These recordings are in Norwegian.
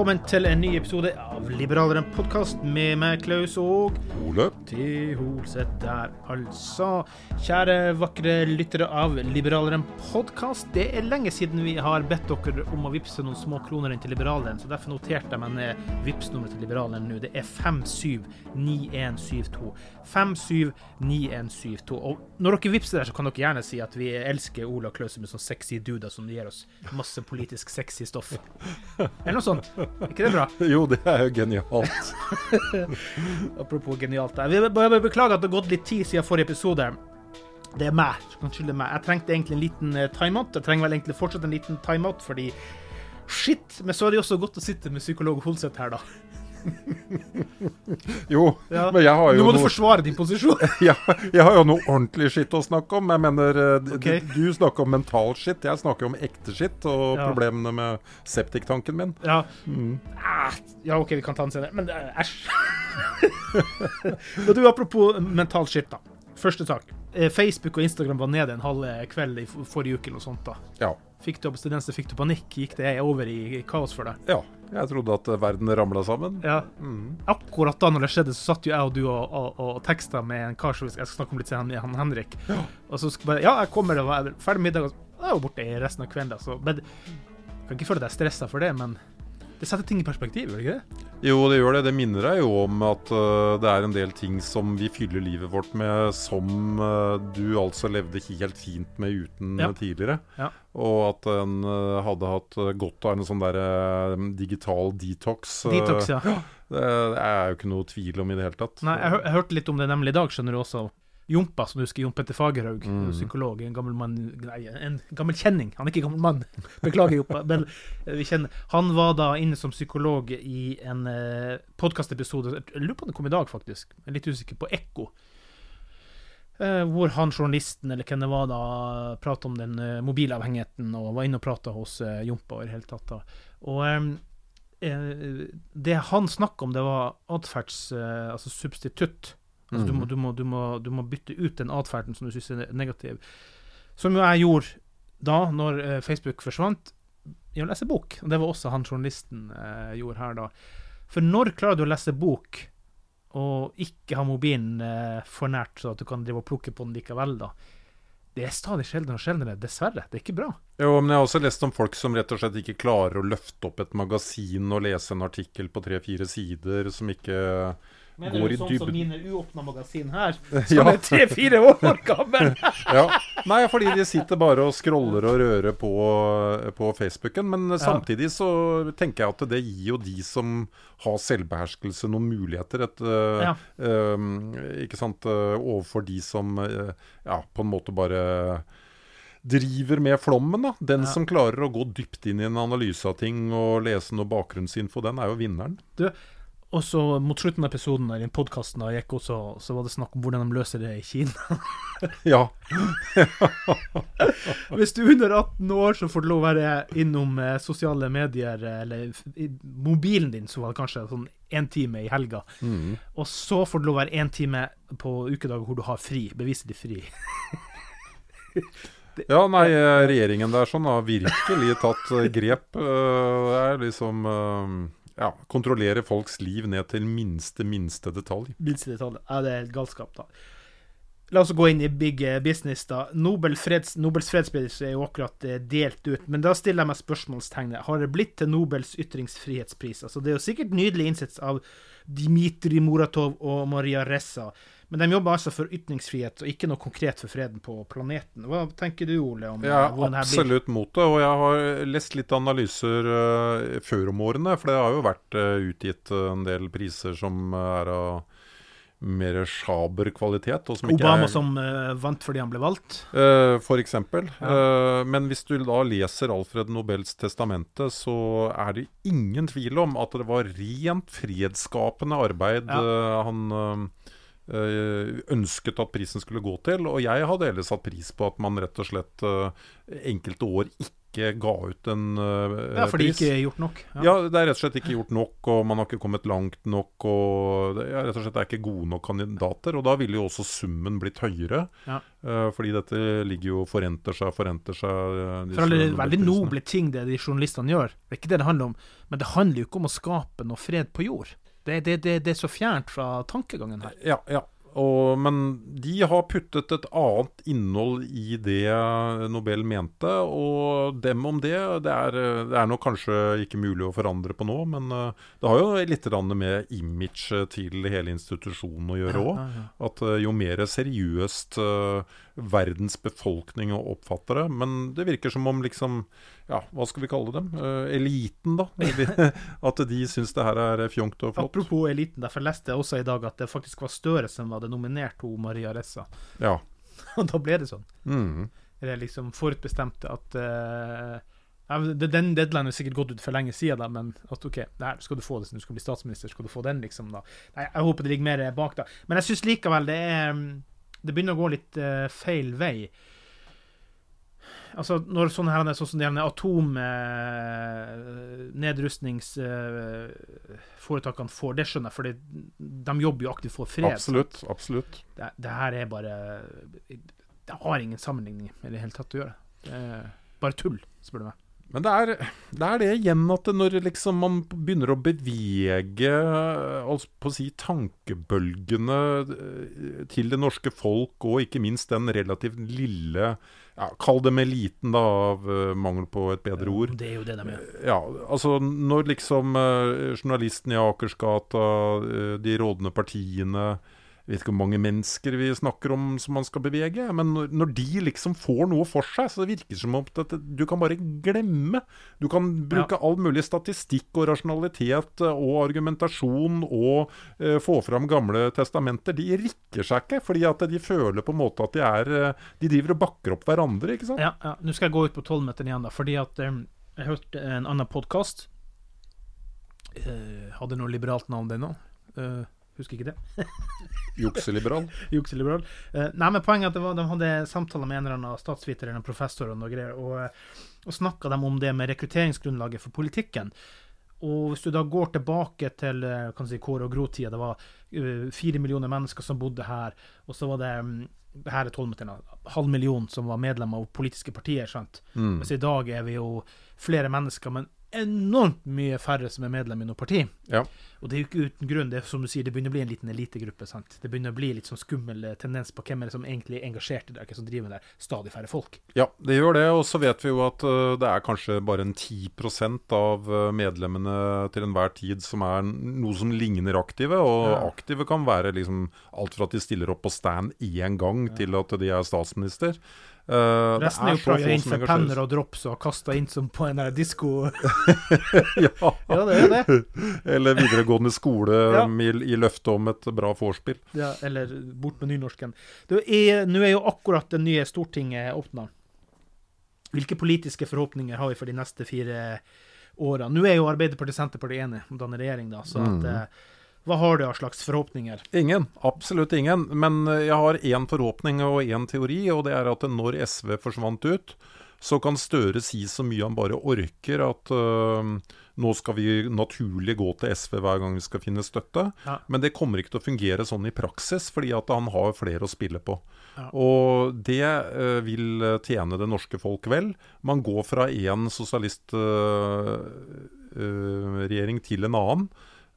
Velkommen til en ny episode av Liberaleren podkast med meg, Klaus og Ole. til Holseth der, altså. Kjære vakre lyttere av Liberaleren podkast. Det er lenge siden vi har bedt dere om å vippse noen små kroner inn til Liberaleren, så derfor noterte jeg meg ned vippsnummeret til Liberaleren nå. Det er 579172. 579172. Og når dere vippser der, så kan dere gjerne si at vi elsker og Klaus som er sånn sexy duder som gir oss masse politisk sexy stoff. Eller noe sånt. Er ikke det bra? Jo, det er jo genialt. Apropos genialt. Jeg bare beklage at det har gått litt tid siden forrige episode. Det er meg. skylde meg. Jeg trengte egentlig en liten eh, timeout. Jeg trenger vel egentlig fortsatt en liten timeout, fordi shit! Men så er det jo også godt å sitte med psykolog Holseth her, da. Jo, Ja. men jeg har Nå må må du forsvare din posisjon. ja, Jeg har jo noe ordentlig skitt å snakke om. Jeg mener, okay. d- Du snakker om mental skitt, jeg snakker om ekte skitt og Ja. problemene med septiktanken min. Ja. Mm. ja, OK, vi kan ta den senere. Men eh, æsj. Du, apropos mental skitt, da. Første sak. Eh, Facebook og Instagram var nede en halv kveld i forrige uke eller sånt. da. Ja. Fikk du abstinenser, fikk du panikk? Gikk det over i kaos for deg? ja. Jeg trodde at eh, verden ramla sammen. Ja. Akkurat da når det skjedde, så satt jo jeg og du og, og, og teksta med en kar som jeg skal snakke om litt senere, han Henrik. Og så skulle bare Ja, jeg kommer og er ferdig middag. og så- Jeg er jo borte resten av kvelden. Så. Men jeg kan ikke føle deg stressa for det, men det setter ting i perspektiv, gjør det ikke det? Jo, det gjør det. Det minner deg jo om at uh, det er en del ting som vi fyller livet vårt med, som uh, du altså levde helt fint med uten Ja. eh, tidligere. Ja. Og at en uh, hadde hatt godt av en sånn der digital detox. Detox, ja. Det, det er jo ikke noe tvil om i det hele tatt. Nei, jeg, hør, jeg hørte litt om det nemlig i dag, skjønner du også. Jompa, som du husker, Jon Petter Fagerhaug, Mm. psykolog, en gammel mann Nei, en gammel kjenning. Han er ikke gammel mann, beklager, Jompa. Men eh, vi kjenner Han var da inne som psykolog i en eh, podkastepisode Jeg lurer på om det kom i dag, faktisk. Jeg er litt usikker på Ekko. Eh, hvor han journalisten, eller hvem det var, da prata om den eh, mobilavhengigheten, og var inne og prata hos eh, Jompa og i det hele tatt. da. Og eh, det han snakka om, det var atferds... eh, altså substitutt. Altså du, må, du, må, du, må, du må bytte ut den atferden som du syns er negativ. Som jo jeg gjorde da, når eh, Facebook forsvant, i å lese bok. Og det var også han journalisten eh, gjorde her da. For når klarer du å lese bok og ikke ha mobilen eh, for nært, så at du kan drive og plukke på den likevel, da? Det er stadig sjeldnere og sjeldnere, dessverre. Det er ikke bra. Jo, men jeg har også lest om folk som rett og slett ikke klarer å løfte opp et magasin og lese en artikkel på tre-fire sider, som ikke Mener går du i sånn som mine uåpna magasin her, Ja. som er tre-fire år gammel? Ja. Nei, fordi de sitter bare og scroller og rører på, på Facebooken. Men samtidig så tenker jeg at det gir jo de som har selvbeherskelse, noen muligheter. Et, eh, Ja. eh, ikke sant, eh, overfor de som uh, ja, på en måte bare driver med flommen. da. Den som klarer å gå dypt inn i en analyse av ting og lese noe bakgrunnsinfo, den er jo vinneren. Du, og så mot slutten av episoden der, i podkasten gikk også, så var det snakk om hvordan de løser det i Kina. Ja. Hvis du er under 18 år, så får du lov å være innom eh, sosiale medier, eh, eller mobilen din, så var det kanskje sånn én time i helga. Mm. Og så får du lov å være én time på ukedager hvor du har fri. Beviset ditt fri. Ja, nei, eh, regjeringen der sånn har virkelig tatt grep. Det er liksom Ja, kontrollere folks liv ned til minste, minste detalj. Minste detalj. Ja, det er helt galskap, da. La oss gå inn i big eh, business, da. Nobel freds, Nobels fredspris er jo akkurat eh, delt ut, men da stiller jeg meg spørsmålstegnet. Har det blitt til Nobels ytringsfrihetspris? Altså, det er jo sikkert nydelig innsats av Dmitrij Muratov og Maria Ressa, men de jobber altså for ytringsfrihet og ikke noe konkret for freden på planeten. Hva tenker du, Ole, om hvordan det her blir? absolutt mot det, og jeg har lest litt analyser uh, før om årene. For det har jo vært uh, utgitt eh, en del priser som er av mer sjaber kvalitet. Obama er, som uh, vant fordi han ble valgt? Uh, for eksempel. Uh, men hvis du da leser Alfred Nobels testamente, så er det ingen tvil om at det var rent fredsskapende arbeid Ja. han ønsket at prisen skulle gå til. Og jeg hadde ellers satt pris på at man rett og slett eh, enkelte år ikke ga ut en pris. Ja, For det ikke er gjort nok. Ja, det er rett og slett ikke gjort nok, og man har ikke kommet langt nok. og det er rett og slett det er ikke gode nok kandidater. Og da ville jo også summen blitt høyere. Ja. eh, fordi dette ligger jo forenter seg forenter seg. For For alle veldig noble ting det de journalistene gjør. Det er ikke det det handler om. Men det handler jo ikke om å skape noe fred på jord. Det, det, det, det er så fjernt fra tankegangen her. Ja, ja. Og, men de har puttet et annet innhold i det Nobel mente, og dem om det. Det er, det er nok kanskje ikke mulig å forandre på nå, men eh, det har jo litt med image til hele institusjonen å gjøre òg. At eh, jo mer seriøst eh, verdens befolkning oppfatter det Men det virker som om liksom Ja, hva skal vi kalle dem? Eh, eliten, da. At de syns det her er fjongt og flott. Apropos eliten, derfor leste jeg også i dag at det faktisk var Støre som hadde nominert hun Maria Ressa. Ja. Og da ble det sånn. Mm. Det er liksom forutbestemt at uh, Den deadline er sikkert gått ut for lenge siden, da, men at OK, her skal du få det, du skal bli statsminister, skal du få den, liksom. da. Nei, Jeg håper det ligger mer bak, da. Men jeg syns likevel det er Det begynner å gå litt uh, feil vei. Altså, når sånne her, sånn som de her atom... Eh, får, det skjønner jeg, for de jobber jo aktivt for fred. Absolutt. Absolutt. Det, det her er bare Det har ingen sammenligning med det hele tatt å gjøre. Det er bare tull, spør du meg. Men det er, det er det igjen at når liksom man begynner å bevege altså på å si tankebølgene eh, til det norske folk, og ikke minst den relativt lille ja, Kall dem eliten, da, av uh, mangel på et bedre ord. Det er jo det de gjør. Ja, altså når liksom uh, journalisten i Akersgata, uh, de rådende partiene jeg vet ikke hvor mange mennesker vi snakker om som man skal bevege, men når, når de liksom får noe for seg, så det virker det som om at du kan bare glemme. Du kan bruke all mulig statistikk og rasjonalitet eh, og argumentasjon og eh, få fram gamle testamenter. De rikker seg ikke, fordi at de føler på en måte at de er eh, De driver og bakker opp hverandre, ikke sant? Ja, ja. Nå skal jeg gå ut på tolvmeteren igjen, da, fordi at um, jeg hørte en annen podkast. hadde noe liberalt navn, den òg. Husker ikke det. Jukseliberal. Jukseliberal. Uh, nei, men poenget er at det var, de hadde samtaler med en eller annen statsviter eller professor og noe greier, og, eh, og snakka dem om det med rekrutteringsgrunnlaget for politikken. Og hvis du da går tilbake til eh, kan si, Kåre og Gro-tida, det var eh, fire millioner mennesker som bodde her, og så var det mm, her er tolvmeterne, halv million som var medlemmer av politiske partier. sant? Mm. Mens i dag er vi jo flere mennesker, men enormt mye færre som er medlem i noe parti. Ja. Og det er jo ikke uten grunn. Det er som du sier, det begynner å bli en liten elitegruppe. sant? Det begynner å bli litt sånn skummel eh, tendens på hvem er det som egentlig er engasjert i det, hvem som driver med det. Stadig færre folk. Ja, det gjør det. Og så vet vi jo at uh, det er kanskje bare en 10% av uh, medlemmene til enhver tid som er noe som ligner aktive. Og Ja. aktive kan være liksom alt fra at de stiller opp på stand én gang, til at de er statsminister. Uh, Resten er jo så få playa inn for penner og drops og kasta inn som på en disko... ja. ja, det er det. Eller videregående skole Ja. um, i, løftet om et bra vorspiel. Ja, eller bort med nynorsken. Er- Nå er jo akkurat det nye Stortinget åpna. Hvilke politiske forhåpninger har vi for de neste fire åra? Nå er jo Arbeiderpartiet og Senterpartiet enige om å danne regjering, da. Så at, eh, hva har du av slags forhåpninger? Ingen. Absolutt ingen. Men eh, jeg har én forhåpning og én teori, og det er at når SV forsvant ut, så kan Støre si så mye han bare orker at øh, nå skal vi naturlig gå til SV hver gang vi skal finne støtte. Ja. Men det kommer ikke til å fungere sånn i praksis, fordi at han har flere å spille på. Ja. Og det øh, vil tjene det norske folk vel. Man går fra én sosialistregjering til en annen.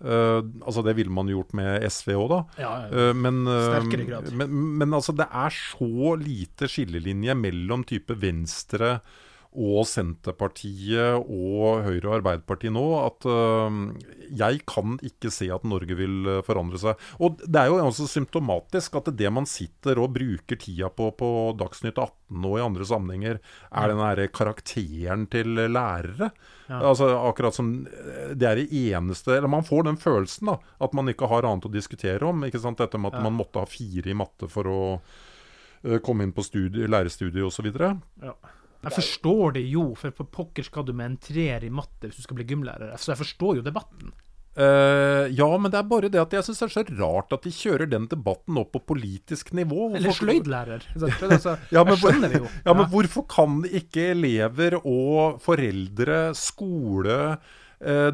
Eh, altså Det ville man gjort med SV òg, da. Ja, ja. Uh, men, uh. Men, men altså, det er så lite skillelinje mellom type Venstre og Senterpartiet og Høyre og Arbeiderpartiet nå at øh, jeg kan ikke se at Norge vil øh, forandre seg. Og det er jo også symptomatisk at det man sitter og bruker tida på på Dagsnytt 18 og i andre sammenhenger, er den derre karakteren til lærere. Ja. Altså Akkurat som øh, det er det eneste Eller man får den følelsen da at man ikke har annet å diskutere om. ikke sant, Dette med at Ja. man måtte ha fire i matte for å komme inn på studie, lærerstudiet osv. Ja. Jeg forstår det jo, for på pokker skal du med en treer i matte hvis du skal bli gymlærer. Så jeg forstår jo debatten. Uh, ja, men det er bare det at jeg syns det er så rart at de kjører den debatten opp på politisk nivå. Eller sløydlærer. Altså, Ja, men, jeg skjønner det jo. ja, men hvorfor kan ikke elever og foreldre, skole,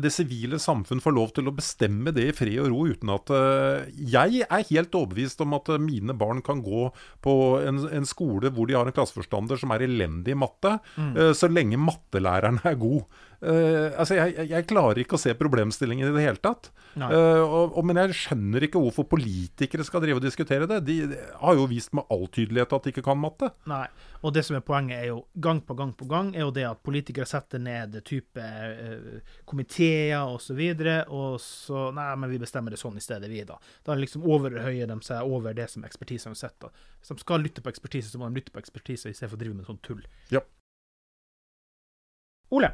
det sivile samfunn får lov til å bestemme det i fred og ro, uten at eh, Jeg er helt overbevist om at eh, mine barn kan gå på en, en skole hvor de har en klasseforstander som er elendig i matte, Mm. eh, så lenge mattelæreren er god. Eh, altså, jeg, jeg- klarer ikke å se problemstillingen i det hele tatt. Eh, og, og, men jeg skjønner ikke hvorfor politikere skal drive og diskutere det. De, de har jo vist med all tydelighet at de ikke kan matte. Nei. Og det som er poenget, er jo gang på gang på gang, er jo det at politikere setter ned type uh, komiteer og så videre, og så Nei, men vi bestemmer det sånn i stedet, vi, da. Da liksom overhøyer de seg over det som ekspertisen har sett. da. Hvis de skal lytte på ekspertise, så må de lytte på ekspertise i stedet for å drive med sånn tull. Ja. Ole.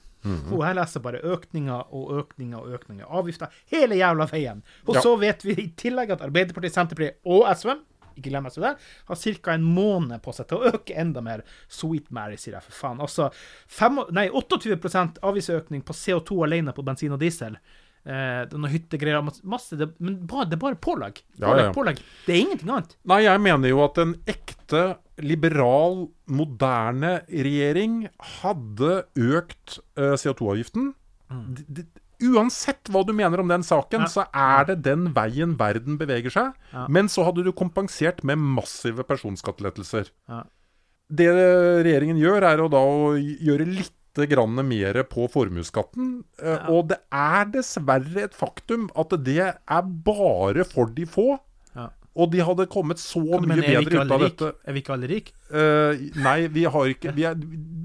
Og jeg leser bare økninger og økninger og økninger. Avgifter hele jævla veien. Og Ja. så vet vi i tillegg at Arbeiderpartiet, Senterpartiet og SV ikke glem SV der, har ca. en måned på seg til å øke enda mer. Sweet Mary, sier jeg, for faen. Altså fem, nei, 28% avgiftsøkning på CO2 alene på bensin og diesel. Eh, er noen hyttegreier, masse- det, men bare, det er bare pålegg. Ja, Pålegg, ja. pålegg. Det er ingenting annet. Nei, jeg mener jo at en ekte liberal, moderne regjering hadde økt eh, CO2-avgiften. D- d- Uansett hva du mener om den saken, Ja. så er det den veien verden beveger seg. Men så hadde du kompensert med massive personskattelettelser. Ja. Det regjeringen gjør, er å da å gjøre litt grann mer på formuesskatten. Ja. Og det er dessverre et faktum at det er bare for de få. Ja. Og de hadde kommet så mye Men bedre ut av dette. Er vi ikke alle rike? Uh, nei, vi har ikke vi er,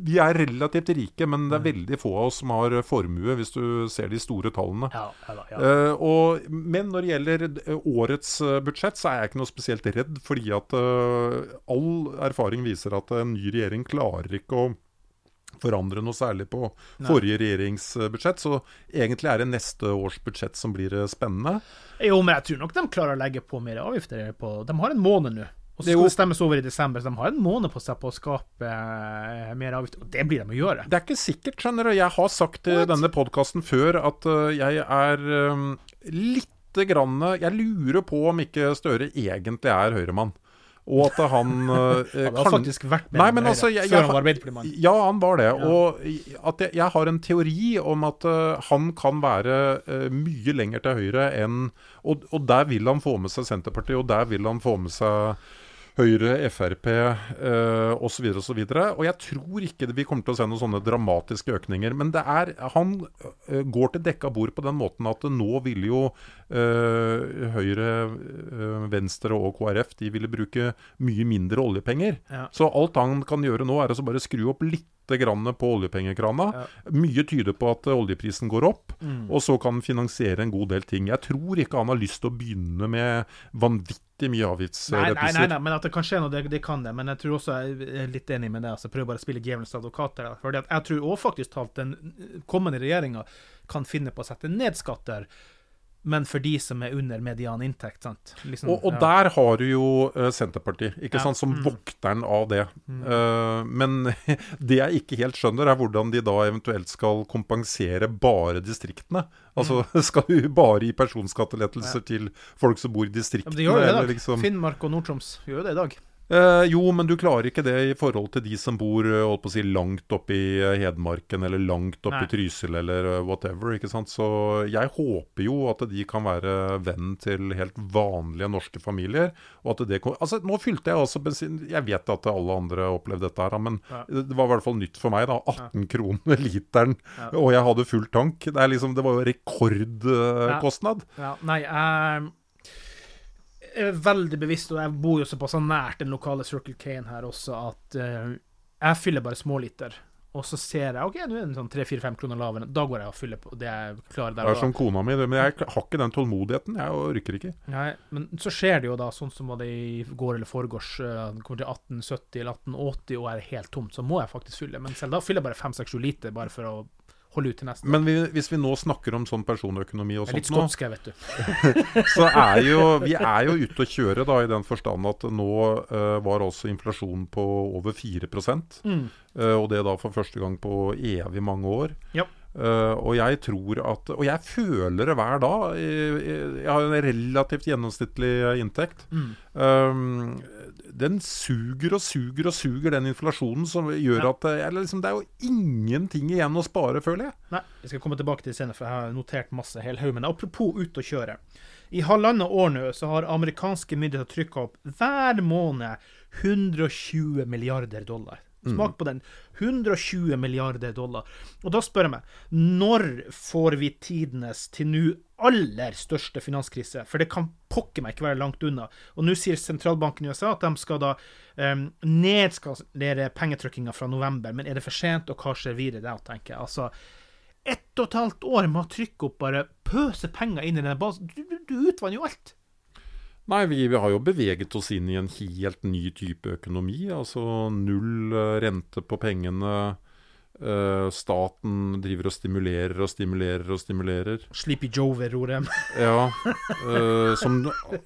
vi er relativt rike, men det er veldig få av oss som har formue, hvis du ser de store tallene. Ja, ja, ja. Uh, og, men når det gjelder eh, årets eh, budsjett, så er jeg ikke noe spesielt redd. Fordi at uh, all erfaring viser at en ny regjering klarer ikke å forandre noe særlig på forrige regjeringsbudsjett. Så egentlig er det neste års budsjett som blir eh, spennende. Jo, men jeg tror nok de klarer å legge på mer avgifter på De har en måned nå. Og så skal det stemmes over i desember, så de har en måned på seg på å skape eh, mer avgifter. Og det blir de å gjøre. Det er ikke sikkert, skjønner du. Jeg har sagt i denne podkasten før at øh, jeg er um, lite grann Jeg lurer på om ikke Støre egentlig er høyremann. Og at han uh, Han har kan- faktisk vært med Nei, men altså, jeg- før han var Arbeiderpartimann. Ja, han var det. Og at jeg, jeg har en teori om at uh, han kan være uh, mye lenger til høyre enn og, og der vil han få med seg Senterpartiet, og der vil han få med seg Høyre, Frp eh, osv. osv. Og og jeg tror ikke vi kommer til å se noen sånne dramatiske økninger. Men det er, han eh, går til dekka bord på den måten at nå ville jo eh, Høyre, eh, Venstre og KrF de ville bruke mye mindre oljepenger. Ja. Så alt han kan gjøre nå, er å bare skru opp litt grann på oljepengekrana. Mye tyder på at eh, oljeprisen går opp, Mm. og så kan den finansiere en god del ting. Jeg tror ikke han har lyst til å begynne med vanvittig mye Nei, nei, nei, nei, men at det kan skje noe, det, det kan det. Men jeg tror også jeg er litt enig med det. altså Prøver bare å spille djevelens advokat. der, Fordi at jeg tror også faktisk talt den kommende regjeringa kan finne på å sette ned skatter, men for de som er under median inntekt. sant? Liksom, Og, og ja. der har du jo eh, Senterpartiet, ikke Ja. sant, som vokteren av det. Eh, men det jeg ikke helt skjønner, er hvordan de da eventuelt skal kompensere bare distriktene. Altså skal du bare gi personskattelettelser til folk som bor i Ja, distriktene? men de gjør det i dag. liksom- Finnmark og Nord-Troms gjør det i dag. Eh, jo, men du klarer ikke det i forhold til de som bor eh, holdt på å si, langt oppe i eh, Hedmarken eller langt oppe i Trysil eller eh, whatever. ikke sant? Så jeg håper jo at de kan være venn til helt vanlige norske familier. og at det kom... Altså, Nå fylte jeg altså bensin Jeg vet at alle andre har opplevd dette, her, men Ja. det var i hvert fall nytt for meg. da, 18 kroner literen, og jeg hadde full tank. Det, er liksom, det var jo rekordkostnad. Ja, nei, jeg er veldig bevisst, og jeg bor jo såpass nært den lokale Circle K-en her også, at eh, jeg fyller bare småliter. og så ser jeg OK, nå er den sånn 3-4-5 kroner lavere. Da går jeg og fyller på det jeg klarer der Det er som kona mi, men jeg har ikke den tålmodigheten. Jeg orker ikke. Nei, men så skjer det jo da, sånn som var det i går eller foregårs, eh, kommer til 1870 eller 1880 og er helt tomt, så må jeg faktisk fylle. Men selv da fyller jeg bare 5-6-7 liter, bare for å holde ut til neste. Men vi, hvis vi nå snakker om sånn personøkonomi og sånt nå, vet du. så er jo vi er jo ute å kjøre da, i den forstand at nå uh, var altså inflasjonen på over 4 Mm. uh, Og det da for første gang på evig mange år. Ja. Eh, og jeg tror at Og jeg føler det hver dag. Jeg, jeg- jeg har en relativt gjennomsnittlig inntekt. Mm. Um, den suger og suger og suger, den inflasjonen, som gjør Ja. at det er, liksom, det er jo ingenting igjen å spare, føler jeg. Nei, jeg skal komme tilbake til det senere, for jeg har notert masse hel haug. Men apropos ut og kjøre. I halvannet år nå så har amerikanske myndigheter trykka opp hver måned 120 milliarder dollar. Smak på den. 120 milliarder dollar. Og da spør jeg meg, når får vi tidenes til nå aller største finanskrise? For det kan pokker meg ikke være langt unna. Og nå sier sentralbanken i USA at de skal da um, nedskalere pengetrykkinga fra november. Men er det for sent, og hva skjer videre da, tenker jeg. Altså, ett og et halvt år med å trykke opp bare pøse penger inn i den basen. Du, du, du utvanner jo alt. Nei, vi, vi har jo beveget oss inn i en helt ny type økonomi. Altså null eh, rente på pengene. Uh, staten driver og stimulerer og stimulerer og stimulerer. Sleepy roret. Ja, Uh, som,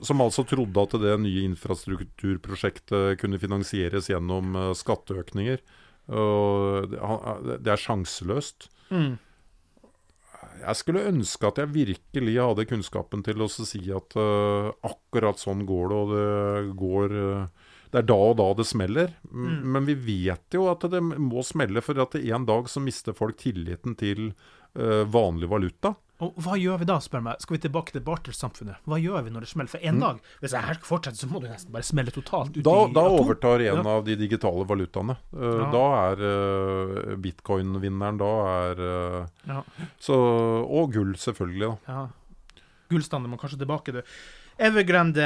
som altså trodde at det nye infrastrukturprosjektet kunne finansieres gjennom uh, skatteøkninger. Og det, han- det er sjanseløst. Mm. Jeg skulle ønske at jeg virkelig hadde kunnskapen til å si at uh, akkurat sånn går det, og det går uh, Det er da og da det smeller. Mm. Men vi vet jo at det må smelle, for at en dag så mister folk tilliten til uh, vanlig valuta. Og hva gjør vi da, spør meg? Skal vi tilbake til bartersamfunnet? Hva gjør vi når det smeller? For en dag, hvis det her skal fortsette, så må det nesten bare smelle totalt ut Da, i da atom. overtar en Ja. av de digitale valutaene. Uh, Ja. Da er uh, bitcoin-vinneren. Da er uh, Ja. så, Og gull, selvfølgelig. da Ja. Gullstandard må kanskje tilbake, du. Evergrande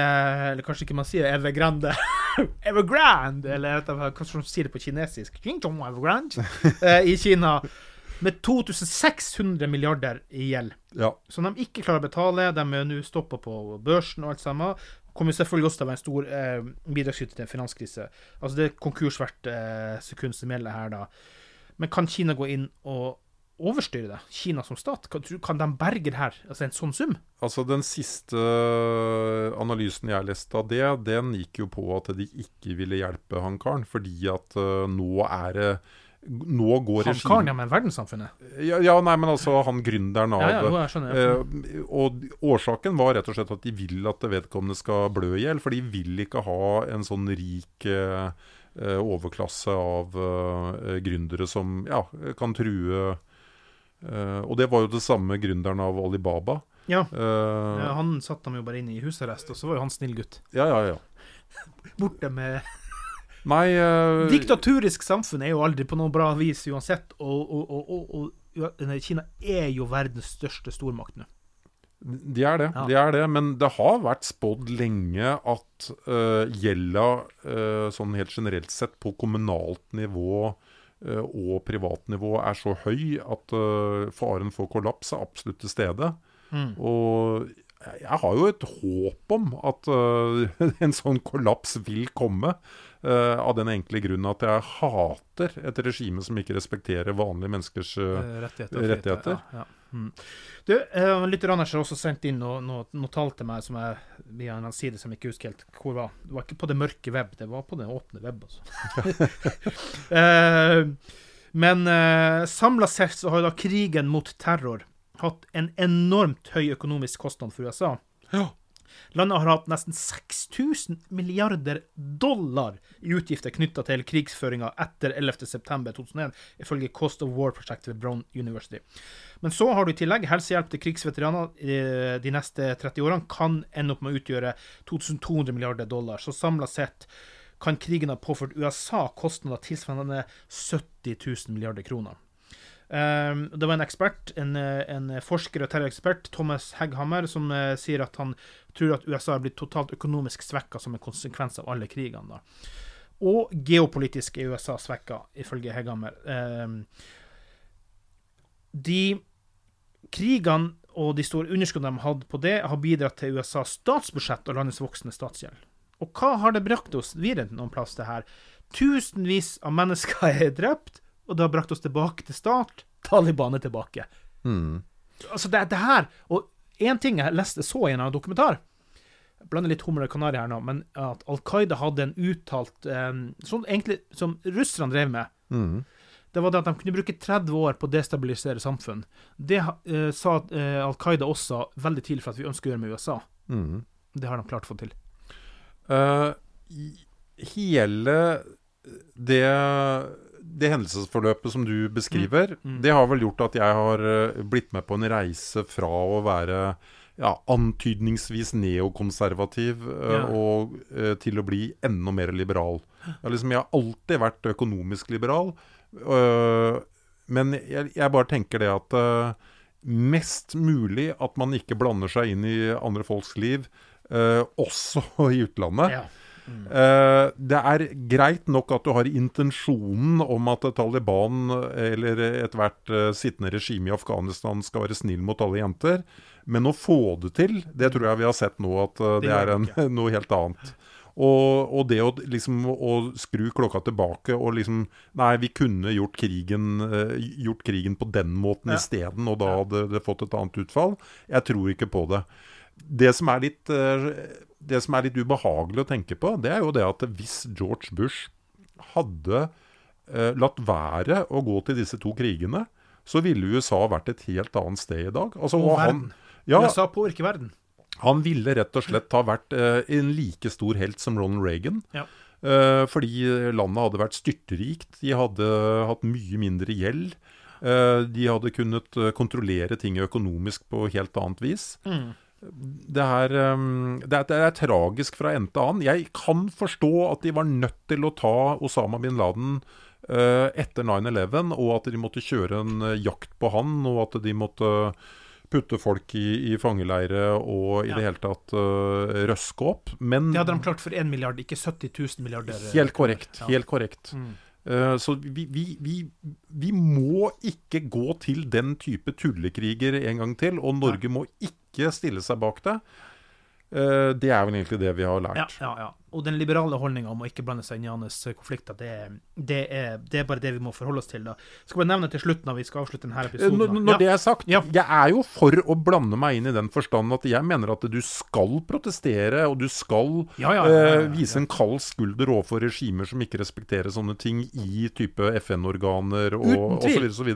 Eller kanskje ikke man sier Evergrande. Evergrande, eller hva som sier det på kinesisk. Evergrande. I Kina. Med 2600 milliarder i gjeld. Ja. Som de ikke klarer å betale. De er nå stoppa på børsen og alt sammen. Kommer selvfølgelig også til å være en stor eh, bidragsyter til en finanskrise. Altså Det er konkurs hvert eh, sekund som gjelder her, da. Men kan Kina gå inn og overstyre det? Kina som stat? Kan, kan de berge det her? Altså en sånn sum? Altså Den siste analysen jeg leste av det, den gikk jo på at de ikke ville hjelpe han karen. Fordi at uh, nå er det Nå går Han karen, ja, men verdenssamfunnet? ja, ja, nei, men altså han gründeren av Ja, ja, jo, jeg skjønner. Ja. Eh, og årsaken var rett og slett at de vil at vedkommende skal blø i hjel. For de vil ikke ha en sånn rik eh, eh, overklasse av eh, gründere som ja, kan true eh, Og det var jo det samme gründeren av Alibaba. ja. Eh, ja, Han satte dem jo bare inn i husarrest, og så var jo han snill gutt. ja, ja, ja. Borte med Nei uh... Diktaturisk samfunn er jo aldri på noe bra vis uansett, og, og, og, og, Kina er jo verdens største stormakt nå. De er det, Ja. de er det. Men det har vært spådd lenge at uh, gjelda uh, sånn helt generelt sett på kommunalt nivå uh, og privat nivå er så høy at eh, faren for kollaps er absolutt til stede. Mm. Og jeg har jo et håp om at eh, en sånn kollaps vil komme. Eh, av den enkle grunn at jeg hater et regime som ikke respekterer vanlige menneskers Eh, rettigheter. rettigheter. Ja, ja. Mm. Du, uh, lytterne har også sendt inn noe, noe, noe tall til meg som jeg, via en side som jeg ikke husker helt hvor var. Det var ikke på det mørke web, det var på den åpne web. Altså. uh, men uh, samla sett så har da krigen mot terror hatt en enormt høy økonomisk kostnad for USA. Ja. Landet har hatt nesten 6000 milliarder dollar i utgifter knytta til krigsføringa etter 11.9.2001, ifølge Cost of War-prosjektet ved Brown University. Men så har du i tillegg helsehjelp til krigsveteraner eh, de neste 30 årene kan ende opp med å utgjøre 2200 milliarder dollar. Så samla sett kan krigen ha påført USA kostnader tilsvarende 70 000 milliarder kroner. Um, det var en ekspert, en, en forsker og terrorekspert, Thomas Hegghammer, som uh, sier at han tror at USA har blitt totalt økonomisk svekka som en konsekvens av alle krigene. da. Og geopolitisk er USA svekka, ifølge Hegghammer. Um, de krigene og de store underskuddene de hadde på det, har bidratt til USAs statsbudsjett og landets voksende statsgjeld. Og hva har det brakt oss videre noen plass, det her? Tusenvis av mennesker er drept, og det har brakt oss tilbake til start. Taliban er tilbake. Mm. Altså, det, det her Og én ting jeg leste så i en annen dokumentar jeg blander litt hummer og kanari her nå, men at Al Qaida hadde en uttalt um, Sånn egentlig som russerne drev med. Mm. Det var det at de kunne bruke 30 år på å destabilisere samfunn. Det uh, sa uh, Al Qaida også veldig tidlig for at vi ønsker å gjøre med USA. Mm. Det har de klart å få til. Uh, hele det, det hendelsesforløpet som du beskriver, Mm, mm. det har vel gjort at jeg har eh, blitt med på en reise fra å være ja, antydningsvis neokonservativ eh, Ja. og eh, til å bli enda mer liberal. Jeg liksom, jeg har alltid vært økonomisk liberal, men jeg, jeg bare tenker det at mest mulig at man ikke blander seg inn i andre folks liv, også i utlandet. Ja. Eh, det er greit nok at du har intensjonen om at Taliban eller ethvert uh, sittende regime i Afghanistan skal være snill mot alle jenter, men å få det til, det tror jeg vi har sett nå at eh, Det det, er en, noe helt annet. Og, og det å, liksom, å skru klokka tilbake og liksom Nei, vi kunne gjort krigen, gjort krigen på den måten Ja. isteden, og da hadde det fått et annet utfall. Jeg tror ikke på det. Det som er litt det som er litt ubehagelig å tenke på, det er jo det at hvis George Bush hadde eh, latt være å gå til disse to krigene, så ville USA vært et helt annet sted i dag. Altså, Og og han, verden. ja, USA påvirker verden. han ville rett og slett ha vært eh, en like stor helt som Ronald Reagan. Ja. Eh, fordi landet hadde vært styrterikt. De hadde hatt mye mindre gjeld. Eh, de hadde kunnet eh, kontrollere ting økonomisk på helt annet vis. Mm. Det er, um, det, er, det er tragisk fra ende til annen. Jeg kan forstå at de var nødt til å ta Osama bin Laden uh, etter 9-11, og at de måtte kjøre en eh, jakt på han, og at de måtte putte folk i, i fangeleire og i Ja. det hele tatt uh, røske opp. Men Det hadde de klart for 1 milliard, ikke 70 000 milliarder. helt korrekt. Ja. Helt korrekt. Mm. Uh, så vi, vi, vi, vi må ikke gå til den type tullekriger en gang til, og Norge må ikke stille seg bak det. Eh, det er vel egentlig det vi har lært. Ja, ja, ja. Og den liberale holdninga om å ikke blande seg inn i hans konflikter, det, det, er, det er bare det vi må forholde oss til. da. Jeg Skal bare nevne til slutt, når vi skal avslutte denne Eh, episoden Når, når Ja. det er sagt, Ja. jeg er jo for å blande meg inn i den forstand at jeg mener at du skal protestere, og du skal Ja, eh, vise en kald skulder overfor regimer som ikke respekterer sånne ting i type FN-organer og osv.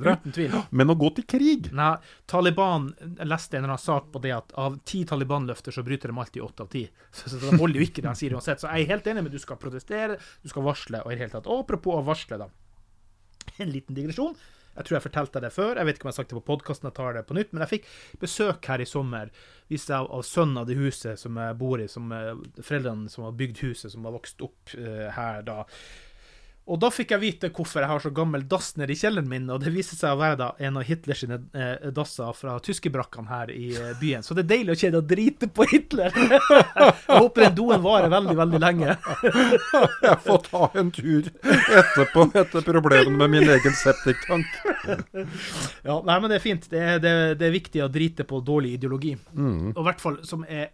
Men å gå til krig Nei, Taliban Jeg leste en eller annen sak på det at av ti Taliban-løfter så bryter de alltid åtte av ti. Så, så de holder jo ikke det han sier uansett. Så jeg er helt enig med du skal protestere, du skal varsle, og i det hele tatt. Og apropos å varsle, da. En liten digresjon. Jeg tror jeg fortalte det før. Jeg vet ikke om jeg har sagt det på podkasten, jeg tar det på nytt. Men jeg fikk besøk her i sommer viste jeg av, sønnen av det huset som jeg bor i, som eh, foreldrene som har bygd huset, som har vokst opp uh, her da. Og da fikk jeg vite hvorfor jeg har så gammel dass nede i kjelleren min, og det viste seg å være da en av Hitlers eh, dasser fra tyskerbrakkene her i eh, byen. Så det er deilig å kjenne å drite på Hitler! jeg håper den doen varer veldig, veldig lenge. Jeg får ta en tur etterpå etter problemene med min egen septiktank. Ja, nei, men det er fint. Det er, det, det er viktig å drite på dårlig ideologi. Mm. Og i hvert fall som er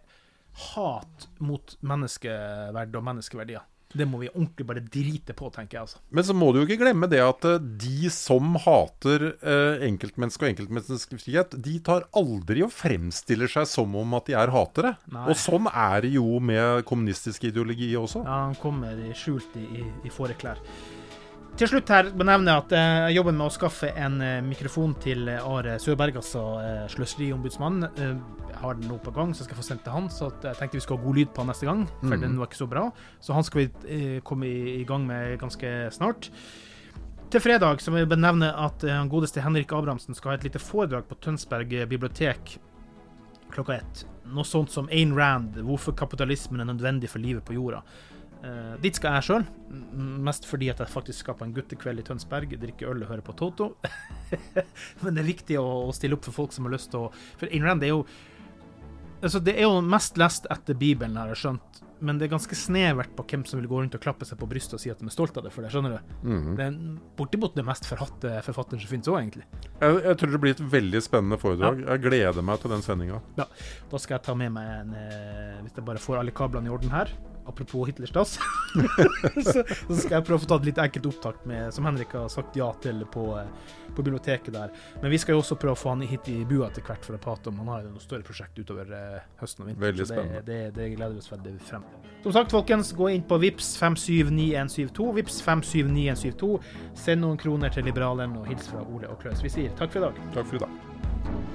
hat mot menneskeverd og menneskeverdier. Det må vi ordentlig bare drite på, tenker jeg. altså. Men så må du jo ikke glemme det at eh, de som hater eh, enkeltmenneske og enkeltmenneskefrihet, de tar aldri og fremstiller seg som om at de er hatere. Nei. Og sånn er det jo med kommunistisk ideologi også. Ja, han kommer skjult i, i, i fåreklær. Til slutt her benevner jeg at eh, jeg jobber med å skaffe en eh, mikrofon til Are Søberg, altså sløseriombudsmann. Har den nå på gang, så jeg skal få sendt til han. Så jeg tenkte vi skulle ha god lyd på han neste gang, for mm. den var ikke så bra. Så han skal vi eh, komme i, i gang med ganske snart. Til fredag så vil jeg benevne at eh, han godeste Henrik Abrahamsen skal ha et lite foredrag på Tønsberg bibliotek klokka ett. Noe sånt som Ayn Rand, hvorfor kapitalismen er nødvendig for livet på jorda. Uh, dit skal jeg sjøl, mest fordi at jeg faktisk skal på en guttekveld i Tønsberg, drikke øl og høre på Toto. Men det er viktig å, å stille opp for folk som har lyst til å For Ayn Rand er jo Altså, det er jo mest lest etter Bibelen, har jeg skjønt. men det er ganske snevert på hvem som vil gå rundt og klappe seg på brystet og si at de er stolt av det. for Det skjønner du. Mhm. Det er bortimot det mest forhatte forfatteren som finnes òg, egentlig. Jeg, jeg tror det blir et veldig spennende foredrag. Jeg gleder meg til den sendinga. Ja, Da skal jeg ta med meg en eh, Hvis jeg bare får alle kablene i orden her. Apropos Hitlerstass, så, så skal jeg prøve å få tatt et litt enkelt opptak med, som Henrik har sagt ja til på, eh, på biblioteket der. Men vi skal jo også prøve å få han hit i bua etter hvert for å prate om han har jo noe større prosjekt utover eh, høsten og vinteren. Veldig spennende. Det, det, det gleder vi oss veldig frem til. Som sagt, folkens, gå inn på Vips 579172. Vips 579172. Send noen kroner til Liberalen og hils fra Ole og Klaus. Vi sier takk for i dag. Takk for i dag.